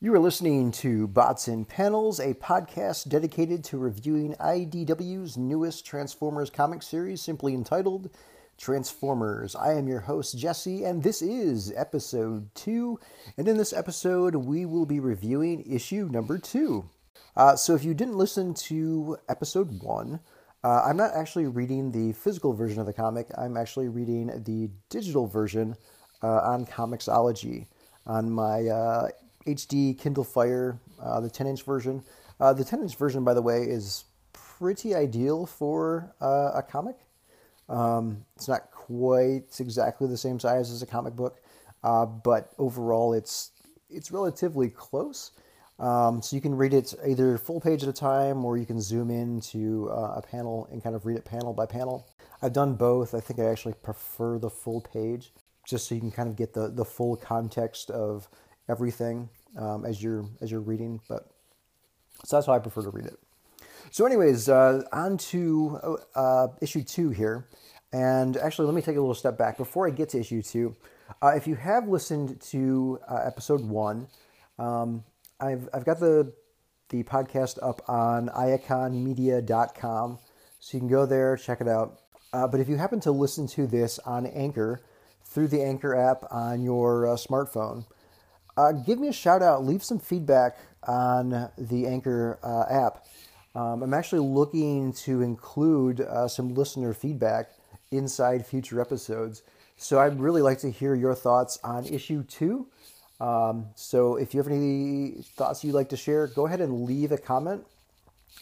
You are listening to Bots and Panels, a podcast dedicated to reviewing IDW's newest Transformers comic series, simply entitled Transformers. I am your host, Jesse, and this is episode two. And in this episode, we will be reviewing issue number two. Uh, so if you didn't listen to episode one, uh, I'm not actually reading the physical version of the comic, I'm actually reading the digital version uh, on Comixology on my uh, HD Kindle Fire, uh, the 10 inch version. Uh, the 10 inch version, by the way, is pretty ideal for uh, a comic. Um, it's not quite exactly the same size as a comic book, uh, but overall, it's it's relatively close. Um, so you can read it either full page at a time, or you can zoom into uh, a panel and kind of read it panel by panel. I've done both. I think I actually prefer the full page, just so you can kind of get the, the full context of everything um, as you're as you're reading. But so that's how I prefer to read it. So, anyways, uh, on to uh, issue two here. And actually, let me take a little step back before I get to issue two. Uh, if you have listened to uh, episode one, um, I've I've got the the podcast up on iaconmedia.com, so you can go there check it out. Uh, but if you happen to listen to this on Anchor through the Anchor app on your uh, smartphone, uh, give me a shout out, leave some feedback on the Anchor uh, app. Um, I'm actually looking to include uh, some listener feedback inside future episodes. So I'd really like to hear your thoughts on issue two. Um, so if you have any thoughts you'd like to share, go ahead and leave a comment.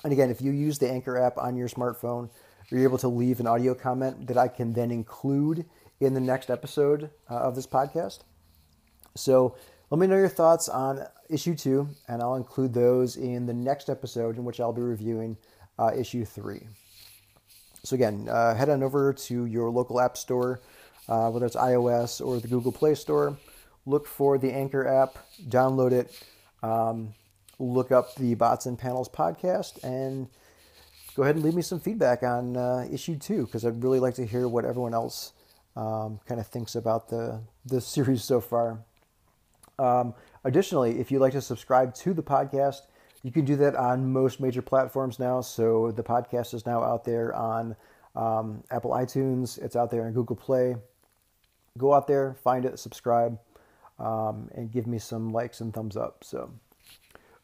And again, if you use the Anchor app on your smartphone, you're able to leave an audio comment that I can then include in the next episode uh, of this podcast. So let me know your thoughts on issue two, and I'll include those in the next episode in which I'll be reviewing uh, issue three. So, again, uh, head on over to your local app store, uh, whether it's iOS or the Google Play Store. Look for the Anchor app, download it, um, look up the Bots and Panels podcast, and go ahead and leave me some feedback on uh, issue two because I'd really like to hear what everyone else um, kind of thinks about the, the series so far. Um, additionally, if you'd like to subscribe to the podcast, you can do that on most major platforms now. So the podcast is now out there on um, Apple iTunes, it's out there on Google Play. Go out there, find it, subscribe, um, and give me some likes and thumbs up. So,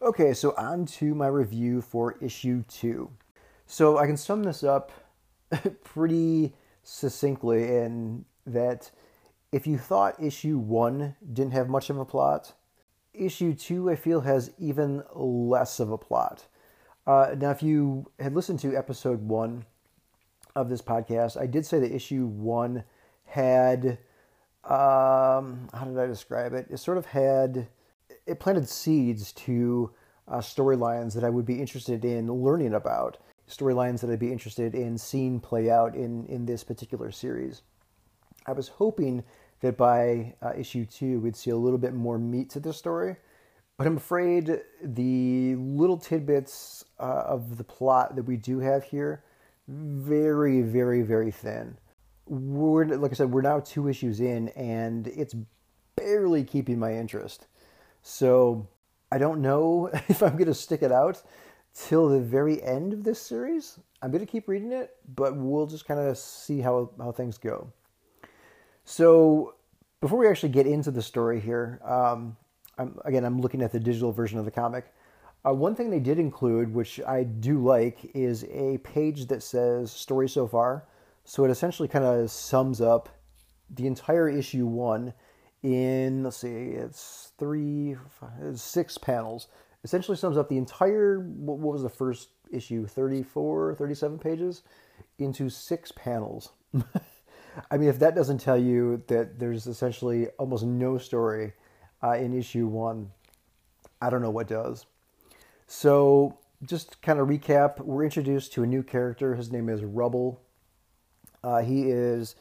okay, so on to my review for issue two. So I can sum this up pretty succinctly in that if you thought issue one didn't have much of a plot, issue two, I feel, has even less of a plot. Uh, now, if you had listened to episode one of this podcast, I did say that issue one had, um, how did I describe it? It sort of had, it planted seeds to uh, storylines that I would be interested in learning about, storylines that I'd be interested in seeing play out in, in this particular series. I was hoping that by uh, issue two, we'd see a little bit more meat to the story. But I'm afraid the little tidbits uh, of the plot that we do have here, very, very, very thin. We're, like I said, we're now two issues in, and it's barely keeping my interest. So I don't know if I'm going to stick it out till the very end of this series. I'm going to keep reading it, but we'll just kind of see how, how things go. So before we actually get into the story here, um, I'm, again, I'm looking at the digital version of the comic. Uh, one thing they did include, which I do like, is a page that says story so far. So it essentially kind of sums up the entire issue one in, let's see, it's three, five, six panels. Essentially sums up the entire, what was the first issue, 34, 37 pages, into six panels. I mean, if that doesn't tell you that there's essentially almost no story uh, in issue one, I don't know what does. So, just kind of recap, we're introduced to a new character. His name is Rubble. Uh, he is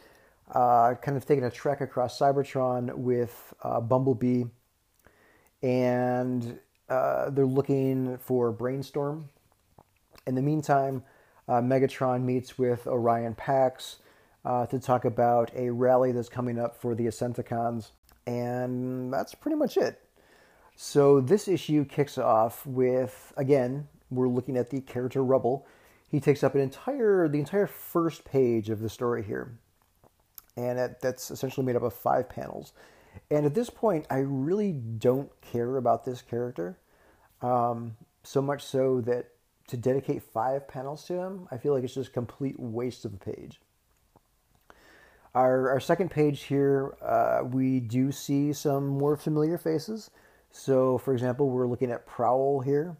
uh, kind of taking a trek across Cybertron with uh, Bumblebee, and uh, they're looking for Brainstorm. In the meantime, uh, Megatron meets with Orion Pax uh, to talk about a rally that's coming up for the Ascenticons, and that's pretty much it. So this issue kicks off with again, we're looking at the character Rubble. He takes up an entire the entire first page of the story here, and it, that's essentially made up of five panels. And at this point, I really don't care about this character um, so much so that to dedicate five panels to him, I feel like it's just a complete waste of a page. Our, our second page here, uh, we do see some more familiar faces. So, for example, we're looking at Prowl here,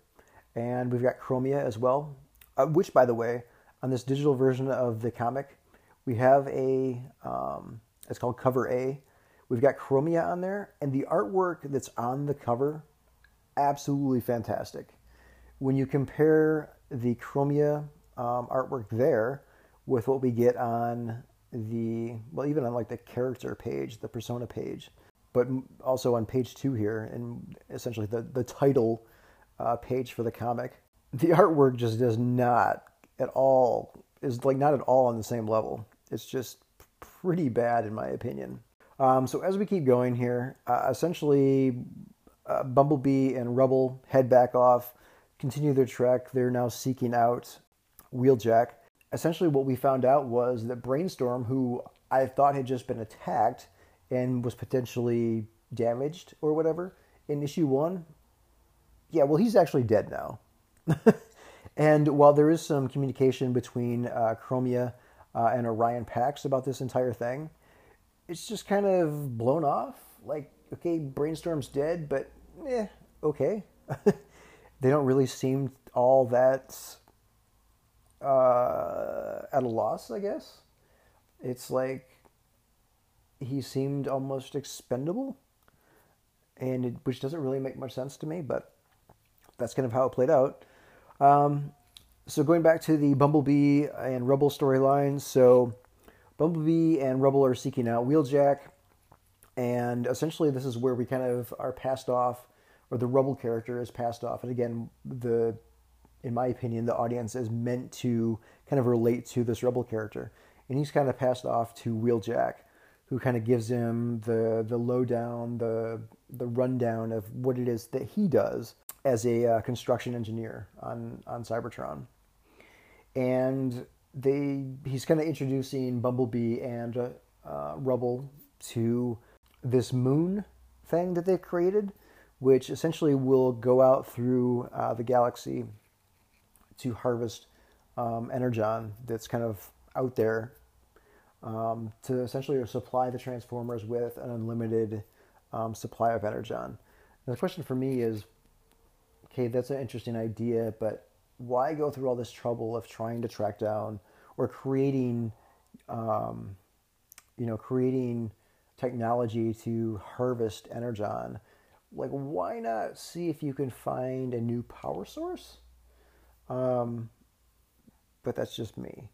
and we've got Chromia as well, uh, which, by the way, on this digital version of the comic, we have a, um, it's called Cover A. We've got Chromia on there, and the artwork that's on the cover, absolutely fantastic. When you compare the Chromia um, artwork there with what we get on the well even on like the character page the persona page but also on page two here and essentially the, the title uh, page for the comic the artwork just does not at all is like not at all on the same level. It's just pretty bad in my opinion. Um, so as we keep going here uh, essentially uh, bumblebee and rubble head back off continue their trek. They're now seeking out wheeljack essentially what we found out was that Brainstorm, who I thought had just been attacked and was potentially damaged or whatever in issue one, yeah, well, he's actually dead now. and while there is some communication between uh, Chromia uh, and Orion Pax about this entire thing, it's just kind of blown off. Like, okay, Brainstorm's dead, but eh, okay. they don't really seem all that uh, at a loss, I guess. It's like he seemed almost expendable, and it, which doesn't really make much sense to me, but that's kind of how it played out. Um, so going back to the Bumblebee and Rubble storylines, so Bumblebee and Rubble are seeking out Wheeljack, and essentially this is where we kind of are passed off, or the Rubble character is passed off, and again the in my opinion, the audience is meant to kind of relate to this rebel character. And he's kind of passed off to Wheeljack, who kind of gives him the the lowdown, the the rundown of what it is that he does as a uh, construction engineer on on Cybertron. And they he's kind of introducing Bumblebee and uh, uh, Rubble to this moon thing that they've created, which essentially will go out through uh, the galaxy to harvest um, energon that's kind of out there um, to essentially supply the transformers with an unlimited um, supply of energon. Now, the question for me is, okay, that's an interesting idea, but why go through all this trouble of trying to track down or creating, um, you know, creating technology to harvest energon? Like, why not see if you can find a new power source? Um, but that's just me.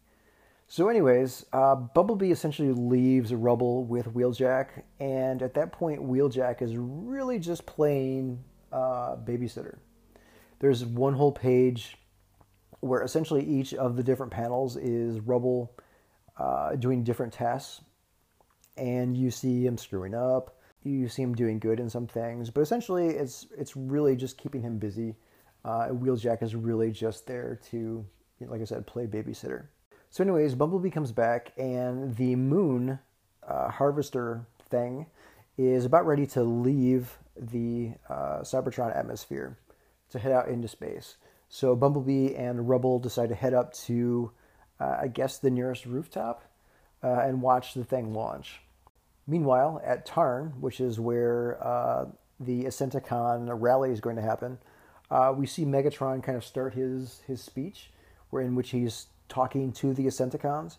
So, anyways, uh, Bumblebee essentially leaves Rubble with Wheeljack, and at that point, Wheeljack is really just playing uh, babysitter. There's one whole page where essentially each of the different panels is Rubble uh, doing different tasks, and you see him screwing up. You see him doing good in some things, but essentially, it's it's really just keeping him busy uh, Wheeljack is really just there to, like I said, play babysitter. So, anyways, Bumblebee comes back, and the moon uh, harvester thing is about ready to leave the uh, Cybertron atmosphere to head out into space. So, Bumblebee and Rubble decide to head up to, uh, I guess, the nearest rooftop uh, and watch the thing launch. Meanwhile, at Tarn, which is where uh, the Ascenticon rally is going to happen, uh, we see Megatron kind of start his his speech, where in which he's talking to the Ascenticons,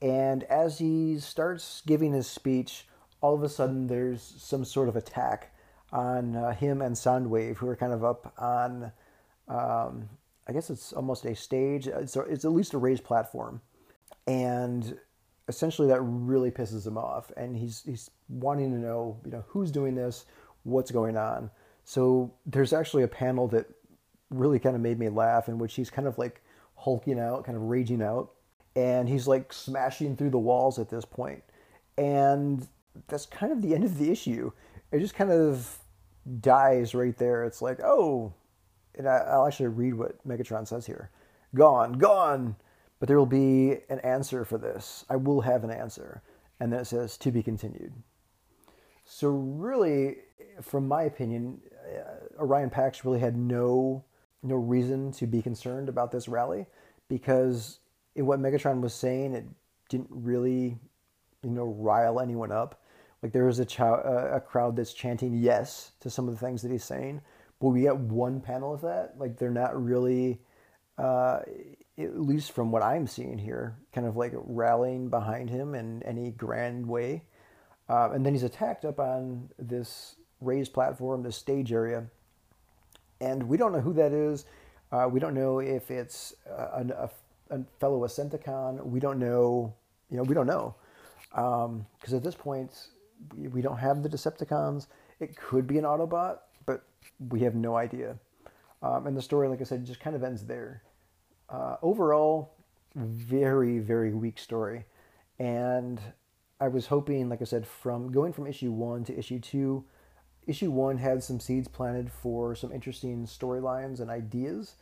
and as he starts giving his speech, all of a sudden there's some sort of attack on uh, him and Soundwave, who are kind of up on, um, I guess it's almost a stage. It's, it's at least a raised platform, and essentially that really pisses him off, and he's he's wanting to know, you know, who's doing this, what's going on. So there's actually a panel that really kind of made me laugh in which he's kind of like hulking out, kind of raging out, and he's like smashing through the walls at this point. And that's kind of the end of the issue. It just kind of dies right there. It's like, oh, and I, will actually read what Megatron says here gone, gone. But there will be an answer for this. I will have an answer. And then it says to be continued. So, really, from my opinion, uh, Orion Pax really had no no reason to be concerned about this rally because in what Megatron was saying, it didn't really, you know, rile anyone up. Like there is a, ch- a crowd that's chanting yes to some of the things that he's saying, but we get one panel of that. Like they're not really, uh, at least from what I'm seeing here, kind of like rallying behind him in any grand way. Uh, and then he's attacked up on this raised platform, this stage area, and we don't know who that is. Uh, we don't know if it's a, a, a, fellow Ascenticon. We don't know. You know, we don't know because um, at this point we, we don't have the Decepticons. It could be an Autobot, but we have no idea. Um, and the story, like I said, just kind of ends there. Uh, overall, very very weak story, and I was hoping, like I said, from going from issue one to issue two issue one had some seeds planted for some interesting storylines and ideas.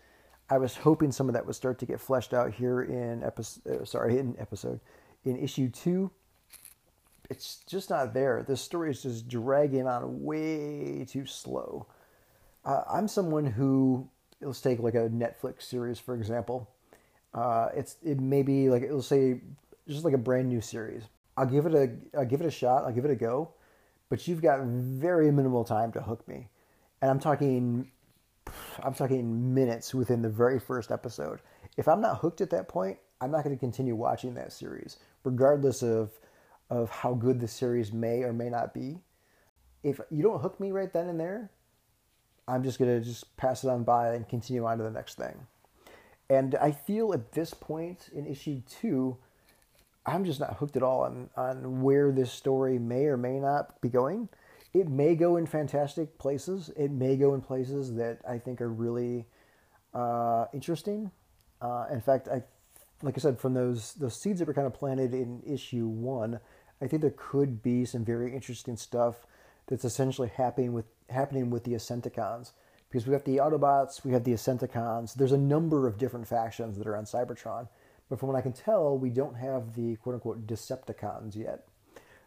I was hoping some of that would start to get fleshed out here in episode. Uh, sorry, in episode in issue two. It's just not there. This story is just dragging on way too slow. Uh, I'm someone who let's take like a Netflix series for example. Uh, it's it may be like it'll say just like a brand new series. I'll give it a I'll give it a shot. I'll give it a go but you've got very minimal time to hook me. And I'm talking I'm talking minutes within the very first episode. If I'm not hooked at that point, I'm not going to continue watching that series, regardless of of how good the series may or may not be. If you don't hook me right then and there, I'm just going to just pass it on by and continue on to the next thing. And I feel at this point in issue two, I'm just not hooked at all on, on where this story may or may not be going. It may go in fantastic places. It may go in places that I think are really uh, interesting. Uh, in fact, I, like I said, from those those seeds that were kind of planted in issue one, I think there could be some very interesting stuff that's essentially happening with happening with the Ascenticons because we have the Autobots, we have the Ascenticons. There's a number of different factions that are on Cybertron but from what I can tell, we don't have the quote unquote Decepticons yet.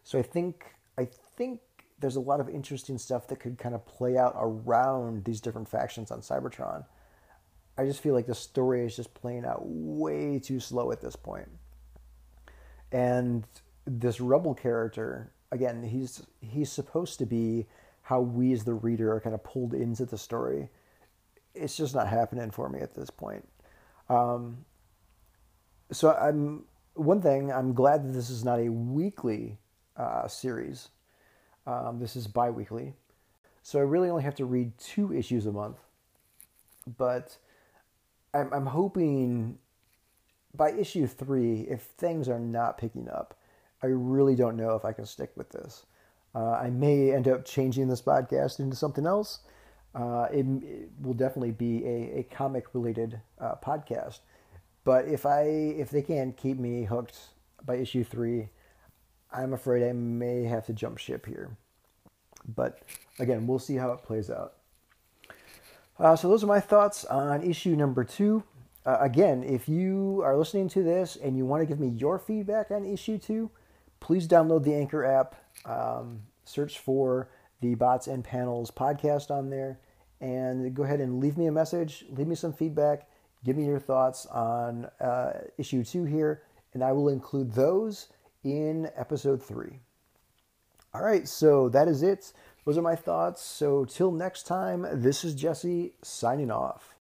So I think I think there's a lot of interesting stuff that could kind of play out around these different factions on Cybertron. I just feel like the story is just playing out way too slow at this point. And this rebel character, again, he's he's supposed to be how we as the reader are kind of pulled into the story. It's just not happening for me at this point. Um, so I'm one thing. I'm glad that this is not a weekly uh, series. Um, this is bi-weekly, so I really only have to read two issues a month. But I'm, I'm hoping by issue three, if things are not picking up, I really don't know if I can stick with this. Uh, I may end up changing this podcast into something else. Uh, it, it, will definitely be a, a comic related uh, podcast but if I if they can't keep me hooked by issue three, I'm afraid I may have to jump ship here. But again, we'll see how it plays out. Uh, so those are my thoughts on issue number two. Uh, again, if you are listening to this and you want to give me your feedback on issue two, please download the Anchor app. Um, search for the Bots and Panels podcast on there, and go ahead and leave me a message. Leave me some feedback. Give me your thoughts on uh, issue two here, and I will include those in episode three. All right, so that is it. Those are my thoughts. So, till next time, this is Jesse signing off.